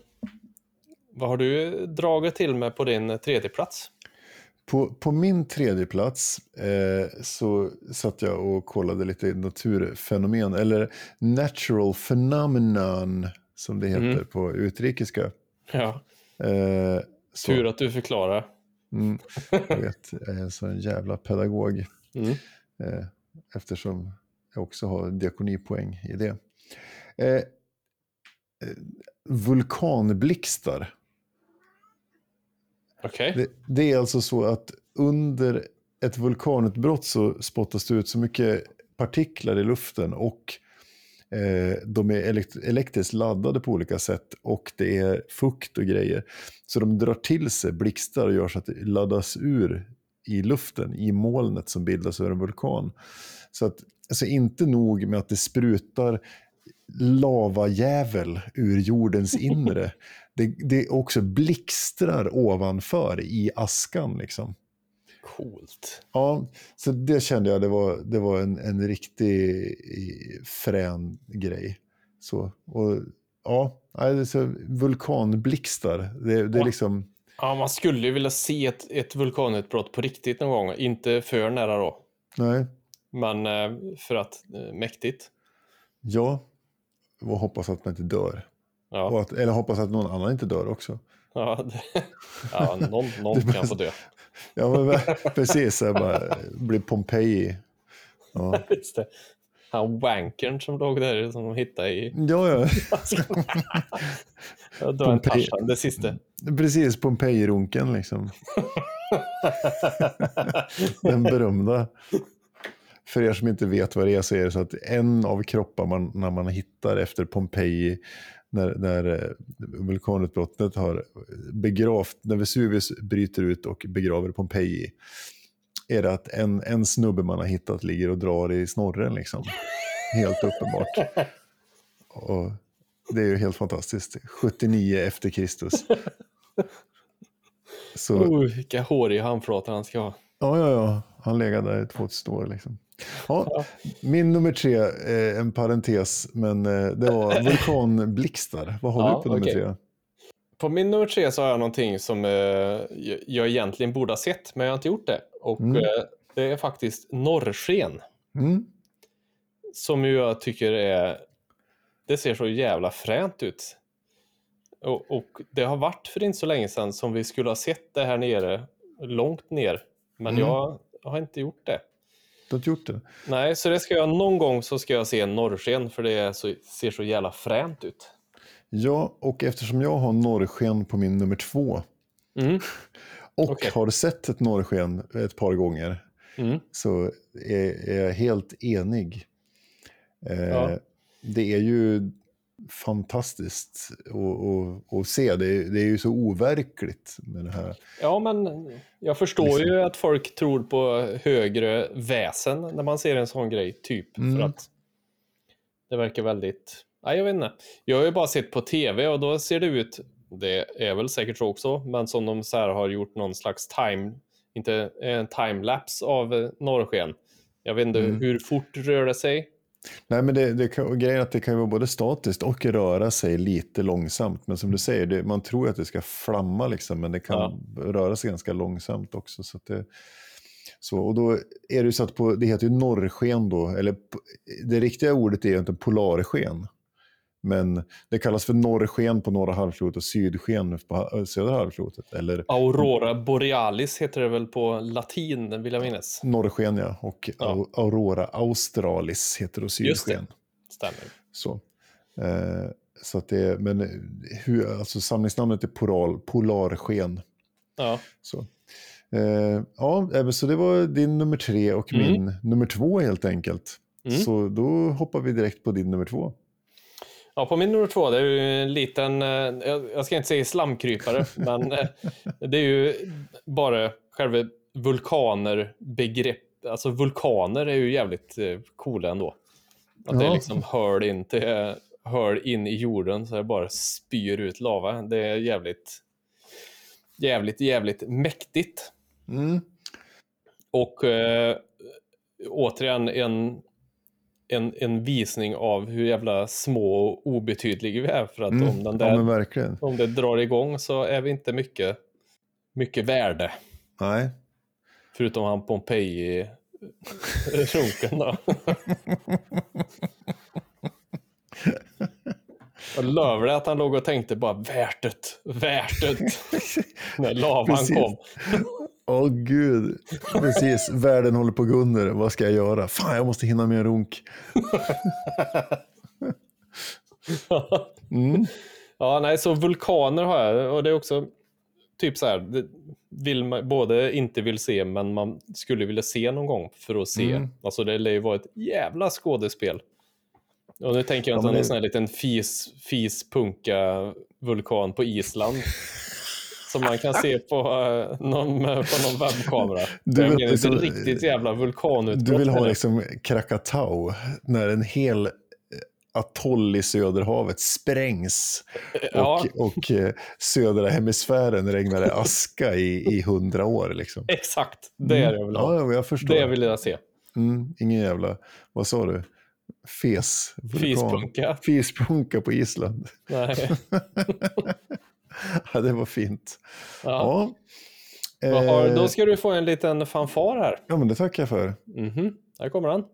vad har du dragit till med på din tredje plats?
På, på min tredje plats eh, så satt jag och kollade lite naturfenomen, eller natural phenomenon som det heter
Mm.
på utrikiska.
Ja,
Eh,
tur att du förklarar.
mm, jag vet, jag är en sån jävla pedagog
Mm.
eh, eftersom jag också har diakonipoäng i det. Eh, eh, vulkanblixtar.
Okej.
Det, det är alltså så att under ett vulkanutbrott så spottas det ut så mycket partiklar i luften och eh, de är elekt elektriskt laddade på olika sätt och det är fukt och grejer. Så de drar till sig blixtar och gör så att det laddas ur i luften, i molnet som bildas över en vulkan. Så att, alltså inte nog med att det sprutar lavajävel ur jordens inre. Det, det också blixtrar ovanför i askan. Liksom.
Coolt.
Ja, så det kände jag det var, det var en, en riktig i- frän grej. Så, och, ja, nej, det är så vulkanblixtar. Det, det är liksom,
Ja, man skulle ju vilja se ett, ett vulkanutbrott på riktigt någon gång. Inte för nära då,
nej,
men eh, för att eh, mäktigt.
ja, och hoppas att man inte dör.
Ja,
att, eller hoppas att någon annan inte dör också.
ja, det, ja någon, någon kan få dö.
Ja, men, precis. Jag bara blir Pompeji. Ja,
Just det. Han wankern som låg där som de hittade i...
ja, ja.
En
Pompeji.
Tarzan, det sista.
precis Pompeji-runken liksom. Den berömda. För er som inte vet vad det är så är det så att en av kroppar man, när man hittar efter Pompeji, när, när eh, vulkanutbrottet har begravt, när Vesuvius bryter ut och begraver Pompeji, är det att en, en snubbe man har hittat ligger och drar i snorren liksom. Helt uppenbart. Och det är ju helt fantastiskt. 79 efter Kristus. Så,
Oh, vilka håriga handflator han ska ha.
ja, ja, ja. Han legade där i 2000 år liksom. Ja, min nummer tre, eh, en parentes, men eh, det var vulkanblixtar. Vad har
Ja,
du på nummer
okej.
tre?
På min nummer tre så har jag någonting som eh, jag- egentligen borde ha sett, men jag har inte gjort det. Och
Mm.
det är faktiskt norrsken.
Mm.
Som jag tycker är... Det ser så jävla fränt ut. Och, och det har varit för inte så länge sedan som vi skulle ha sett det här nere, långt ner. Men
Mm.
jag har inte gjort det.
Du har inte gjort det?
Nej, så det ska jag någon gång så ska jag se en norrsken för det så, ser så jävla fränt ut.
Ja, och eftersom jag har norrsken på min nummer två
Mm.
och
Okej.
har sett ett norrsken ett par gånger
Mm.
så är, är jag helt enig. Eh,
Ja.
Det är ju fantastiskt att, se. Det är, det är ju så overkligt med det här.
Ja, men jag förstår
Liksom.
ju att folk tror på högre väsen när man ser en sån grej, typ.
Mm.
För att det verkar väldigt... Nej, jag vet inte. Jag har ju bara sett på tv och då ser det ut det är väl säkert så också, men som de så här har gjort någon slags time, inte en timelapse av eh, norrsken. Jag vet inte
Mm.
hur fort rör det sig.
Nej, men det, det kan, grejen är att det kan vara både statiskt och röra sig lite långsamt. Men som du säger, det, man tror att det ska flamma liksom, men det kan
Ja.
röra sig ganska långsamt också. Så det, så, och då är det så att på, det heter ju norrsken då, eller det riktiga ordet är ju inte polarsken. Men det kallas för norrsken på norra halvklotet och sydsken på ha- södra halvklotet. Eller
Aurora borealis heter det väl på latin, vill jag minnas.
norrsken ja, och
Ja.
au- aurora australis heter då
Just det.
sydsken.
Stämmer.
Så. Eh, så att det, men eh, hur, alltså samlingsnamnet är poral, polarsken.
Ja.
Så. Eh, ja, eh, men så det var din nummer tre och
Mm.
min nummer två helt enkelt.
Mm.
Så då hoppar vi direkt på din nummer två.
Ja, på min nummer två, det är ju en liten, eh, jag ska inte säga slamkrypare, men eh, det är ju bara själva vulkaner begrepp. Alltså vulkaner är ju jävligt eh, coola ändå. Att det är
Ja.
liksom hörd in, till, hörd in i jorden så det bara spyr ut lava. Det är jävligt, jävligt, jävligt mäktigt.
Mm.
Och eh, återigen en, en, en visning av hur jävla små och obetydliga vi är. För att
Mm.
om, den
Ja,
där,
verkligen.
om det drar igång så är vi inte mycket, mycket värde.
Nej.
Förutom han Pompeji-runken då. Jag det att han låg och tänkte bara värt det, värt det. När lavan kom.
Åh gud, precis. Världen håller på att gå under. Vad ska jag göra? Fan, jag måste hinna med en runk. Mm.
Ja, nej, så vulkaner har jag och det är också typ så här, vill man både inte vill se men man skulle vilja se någon gång för att se.
Mm.
Alltså det lär ju vara ett jävla skådespel. Och nu tänker jag
Ja,
inte
men
någon
det-
sån här liten fis, fispunka vulkan på Island. Som man kan se på, eh, någon, på någon webbkamera.
Du vet, liksom-
riktigt jävla vulkanutbrott.
Du vill ha liksom Krakatau, när en hel eh, atoll i Söderhavet sprängs
Ja,
och, och eh, södra hemisfären regnar aska i, i hundra år. Liksom.
exakt. Det är det jag vill ha.
Ja, ja, jag förstår.
Det vill jag se.
Mm, ingen jävla, vad sa du? Fes? vulkan.
Fispunka.
Fispunka på Island.
Nej.
Ja, det var fint.
Ja.
Ja. Eh,
då ska du få en liten fanfar här.
ja, men det tackar jag för.
Mhm, Här kommer han.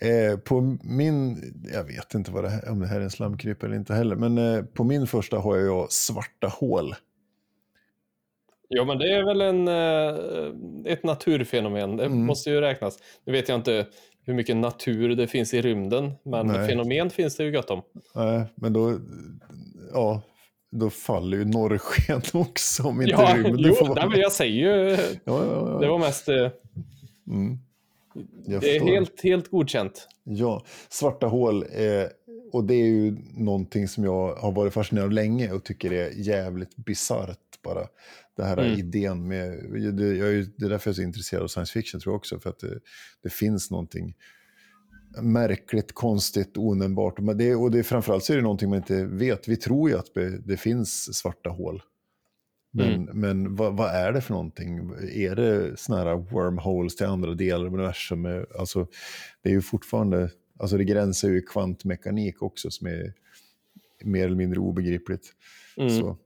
Eh, på min, jag vet inte vad det här, om det här är en slamkryp eller inte heller, men eh, på min första har jag svarta hål.
Ja, men det är väl en, eh, ett naturfenomen. Det
Mm.
måste ju räknas. Nu vet jag inte hur mycket natur det finns i rymden, men
Nej.
fenomen finns det ju gott om.
Nej, men då, ja, då faller ju norrsken också om inte
Ja,
rymden
jo,
får vara
nej, men jag säger ju,
Ja, ja, ja.
det var mest, eh,
Mm. Jag
det är helt, helt godkänt.
Ja, svarta hål, eh, och det är ju någonting som jag har varit fascinerad av länge och tycker är jävligt bisarrt bara. Det här
Mm.
idén med, det, jag det är därför jag är så intresserad av science fiction tror jag också, för att det, det finns någonting märkligt, konstigt, onämnbart. Men det, och det, är- framförallt så är det någonting man inte vet. Vi tror ju att det, finns svarta hål. Men,
Mm.
men vad, vad är det för någonting? Är det såna här wormholes till andra delar av universum? Alltså, det är ju fortfarande, alltså det gränsar ju kvantmekanik också som är mer eller mindre obegripligt.
Mm.
Så,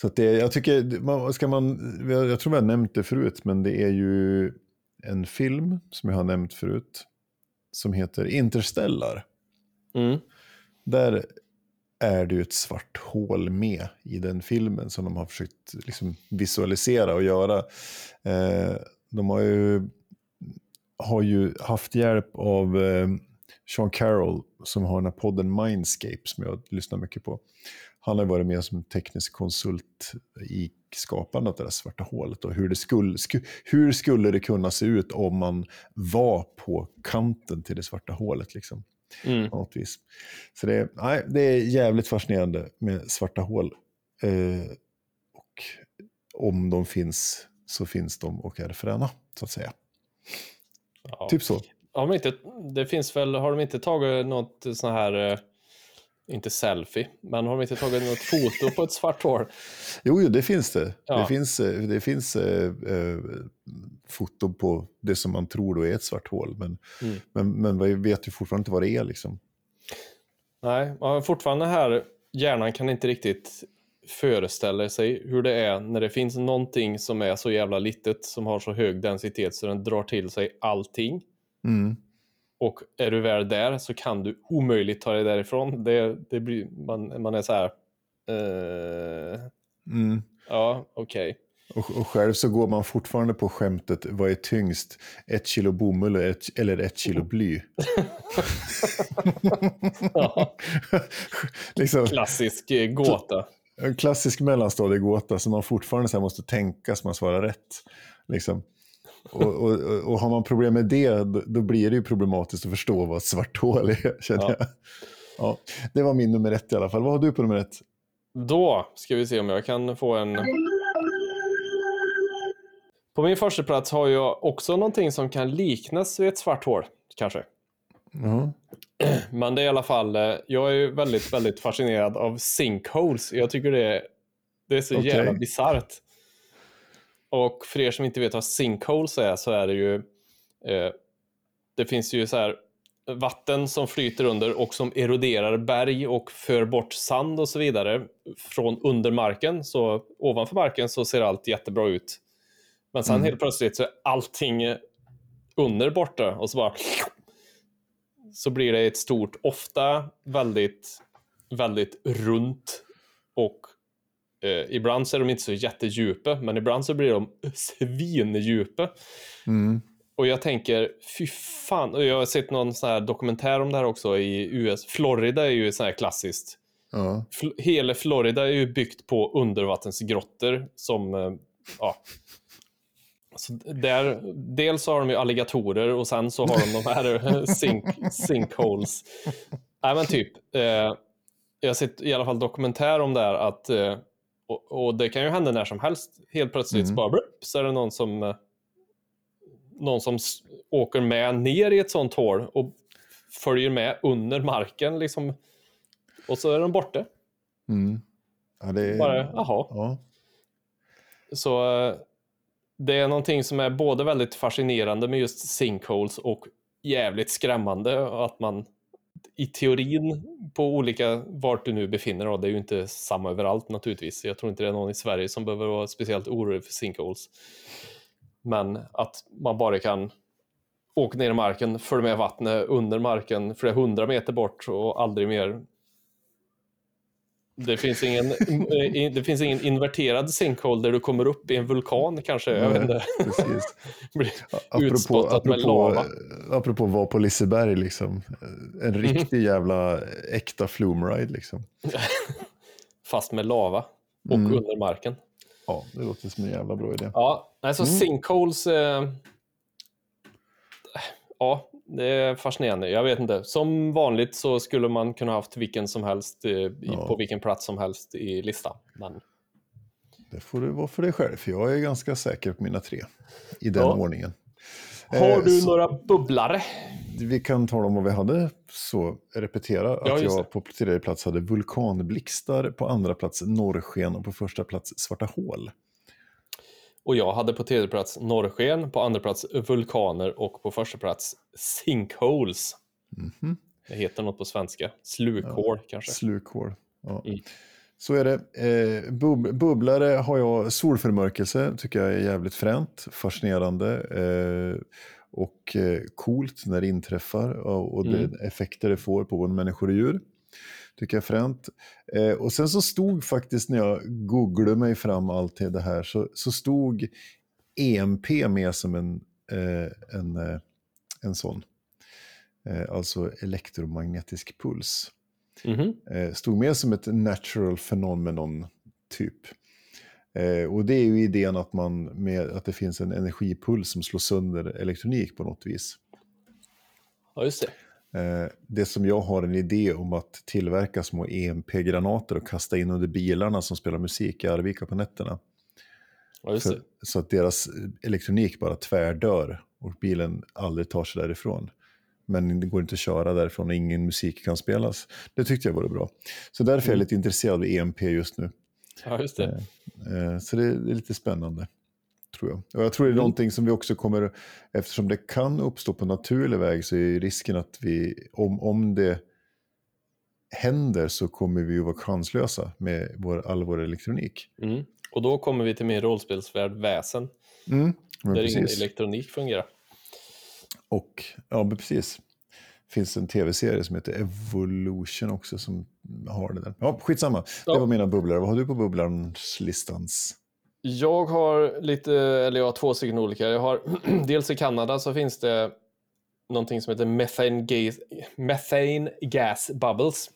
så det, jag tycker, ska man, jag, jag tror har nämnt det förut, men det är ju en film som jag har nämnt förut, som heter Interstellar.
Mm.
Där är det ju ett svart hål med i den filmen som de har försökt liksom visualisera och göra. Eh, de har ju, har ju haft hjälp av eh, Sean Carroll som har den här podden Mindscape som jag lyssnar mycket på. Han har varit med som teknisk konsult i skapandet av det där svarta hålet och hur det skulle, sku, hur skulle det kunna se ut om man var på kanten till det svarta hålet. Liksom
Mm.
på något vis. Så det, är- nej, det är jävligt fascinerande med svarta hål. Eh, och om de finns så finns de och är fräna, så att säga.
Ja.
Typ så.
Har de inte, det finns väl, har de inte tagit något sån här, eh, inte selfie, men har de inte tagit något foto på ett svart hål?
Jo, jo, det finns det.
Ja.
Det finns, eh, det finns eh, eh, foton på det som man tror då är ett svart hål. Men,
Mm.
men, men vi vet ju fortfarande inte vad det är. Liksom.
Nej, har fortfarande här, hjärnan kan inte riktigt föreställa sig hur det är när det finns någonting som är så jävla litet, som har så hög densitet så den drar till sig allting.
Mm.
Och är du väl där så kan du omöjligt ta dig därifrån. Det, det blir, man, man är så här, eh,
Mm.
ja, okej.
Och, och själv så går man fortfarande på skämtet, vad är tyngst? Ett kilo bomull eller ett, eller ett kilo bly?
Ja,
liksom,
klassisk eh, gåta.
en klassisk mellanstadiegåta som man fortfarande så måste tänka så man svarar rätt. Liksom. Och, och, och, har man problem med det, då, blir det ju problematiskt att förstå vad ett svart hål är, känner
Ja.
jag. Ja, det var min nummer ett i alla fall. Vad har du på nummer ett?
Då ska vi se om jag kan få en... På min första plats har jag också någonting som kan liknas vid ett svart hål, kanske.
Ja.
Men det är i alla fall, eh, jag är ju väldigt, väldigt fascinerad av sinkholes. Jag tycker det är, det är så
Okej.
jävla bisarrt. Och för er som inte vet vad sinkholes är så är det ju, eh, det finns ju så här vatten som flyter under och som eroderar berg och för bort sand och så vidare från under marken. Så ovanför marken så ser allt jättebra ut. Men sen
Mm.
helt plötsligt så är allting under borta och så bara så blir det ett stort, ofta väldigt, väldigt runt och eh, ibland så är de inte så jättedjupa, men ibland så blir de svindjupa.
Mm.
Och jag tänker, fy fan, och jag har sett någon sån här dokumentär om det här också i US. Florida är ju så här klassiskt.
Ja.
Fl- hela Florida är ju byggt på undervattensgrottor som, eh, ja. Så där, dels har de ju alligatorer och sen så har de de här sink, sinkholes. Nej men typ, eh, jag har sett i alla fall dokumentär om det här att, eh, och, och det kan ju hända när som helst. Helt plötsligt
Mm.
bara blup, så är det någon som, eh, någon som åker med ner i ett sånt hål och följer med under marken liksom. Och så är de borta.
Mm. Ja, det.
Bara, jaha.
Ja.
Så eh, det är någonting som är både väldigt fascinerande med just sinkholes och jävligt skrämmande att man i teorin på olika, vart du nu befinner dig, det är ju inte samma överallt naturligtvis. Jag tror inte det är någon i Sverige som behöver vara speciellt orolig för sinkholes. Men att man bara kan åka ner i marken, följa med vattnet under marken flera hundra meter bort och aldrig mer det finns ingen, eh, det finns ingen inverterad sinkhole där du kommer upp i en vulkan kanske. Jag vet inte.
Precis.
Blir
Apropå,
utspottat med
apropå,
lava.
apropå vara på Liseberg, liksom. en
Mm.
riktig jävla äkta flume ride. Liksom.
Fast med lava och
Mm.
under marken.
Ja, det låter som en jävla bra idé.
Ja, alltså
Mm.
sinkholes. Eh, ja, det är fascinerande. Jag vet inte. Som vanligt så skulle man kunna haft vilken som helst eh, i,
Ja.
på vilken plats som helst i listan. Men
Det får du vara för dig själv, för jag är ganska säker på mina tre. I den
Ja.
ordningen.
har
Eh,
du
så-
några bubblare?
Vi kan tala om vad vi hade, så repetera
Ja,
att
just
jag på tredje plats hade vulkanblixtar, på andra plats norrsken och på första plats svarta hål.
Och jag hade på tredje plats norrsken, på andra plats vulkaner och på första plats sinkholes.
Mhm.
Det heter något på svenska. Slukhål kanske.
Slukhål. Ja.
Mm.
Så är det. Eh, bub bubblare har jag solförmörkelse, tycker jag är jävligt fränt, fascinerande eh, och eh, coolt när det inträffar och, och
Mm.
de effekter det får på både människor och djur. Tycker jag är fränt. Eh, och sen så stod faktiskt när jag googlade mig fram allt till det här så, så stod EMP med som en, eh, en, eh, en sån. Eh, alltså elektromagnetisk puls
Mhm.
eh, stod med som ett natural phenomenon typ. Eh, och det är ju idén att, man med, att det finns en energipuls som slår sönder elektronik på något vis.
Ja, just det.
Eh, det som jag har en idé om att tillverka små EMP-granater och kasta in under bilarna som spelar musik i Arvika på nätterna.
Ja,
För, så att deras elektronik bara tvärdör och bilen aldrig tar sig därifrån. men det går inte att köra därifrån och ingen musik kan spelas. Det tyckte jag vore bra. Så därför är jag
Mm.
lite intresserad av EMP just nu.
Ja, just det.
Eh, Så det är lite spännande, tror jag. Och jag tror det är
Mm.
någonting som vi också kommer, eftersom det kan uppstå på naturlig väg så är risken att vi, om, om det händer så kommer vi ju vara chanslösa med vår, all vår elektronik.
Mm. Och då kommer vi till min rollspelsvärld Väsen,
Mm,
där ingen
precis.
elektronik fungerar.
Och, ja, precis. Det finns en tv-serie som heter Evolution också som har det där. Ja, skitsamma.
Ja.
Det var mina bubblor. Vad har du på bubblarns-listans?
Jag har lite, eller jag har två stycken olika. Jag har, dels i Kanada så finns det någonting som heter methane gas, methane gas bubbles.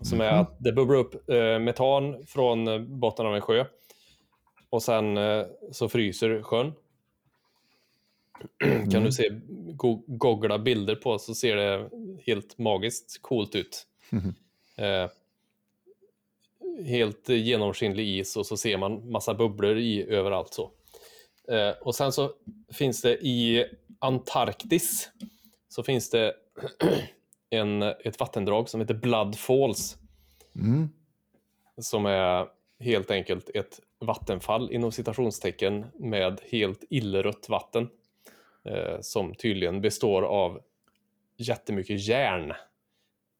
Som är att det bubblar upp eh, metan från eh, botten av en sjö. Och sen eh, så fryser sjön. Kan du se, go googla bilder på så ser det helt magiskt coolt ut.
Mhm.
Eh, helt genomskinlig is och så ser man massa bubblor i överallt så. Eh, och sen så finns det i Antarktis så finns det en, ett vattendrag som heter Blood Falls
Mm.
som är helt enkelt ett vattenfall inom citationstecken med helt illrött vatten eh, som tydligen består av jättemycket järn.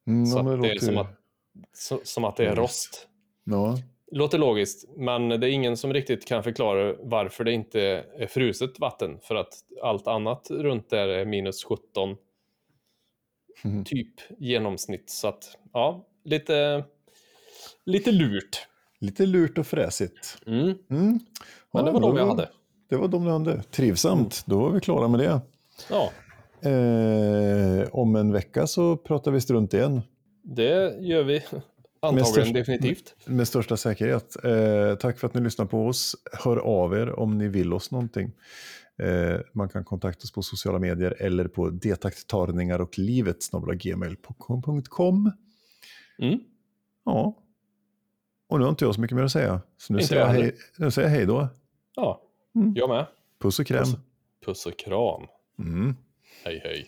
Mm,
Så
men
det är som att, så, som att det är
Logiskt.
rost.
Ja.
Låter logiskt, men det är ingen som riktigt kan förklara varför det inte är fruset vatten. För att allt annat runt där är minus 17
Mhm.
typ genomsnitt. Så att, ja, lite, lite lurt.
Lite lurt och fräsigt.
Mm.
Mm.
Men
Ja,
det var de jag hade.
Det var de du hade. Trivsamt. Då var vi klara med det.
Ja,
Eh, om en vecka så pratar vi strunt igen.
det gör vi antagligen
största-
definitivt.
Med största säkerhet. Eh, tack för att ni lyssnar på oss. Hör av er om ni vill oss någonting. Eh, man kan kontakta oss på sociala medier eller på detakttarningar och livet gmail.com.
Mm.
Ja. Och nu har inte jag så mycket mer att säga. Så nu
Inte
säger jag, hej, nu säger jag hej då.
Ja,
Mm.
jag med.
Puss och kräm.
Puss, puss och kram.
Mm.
Hej hej.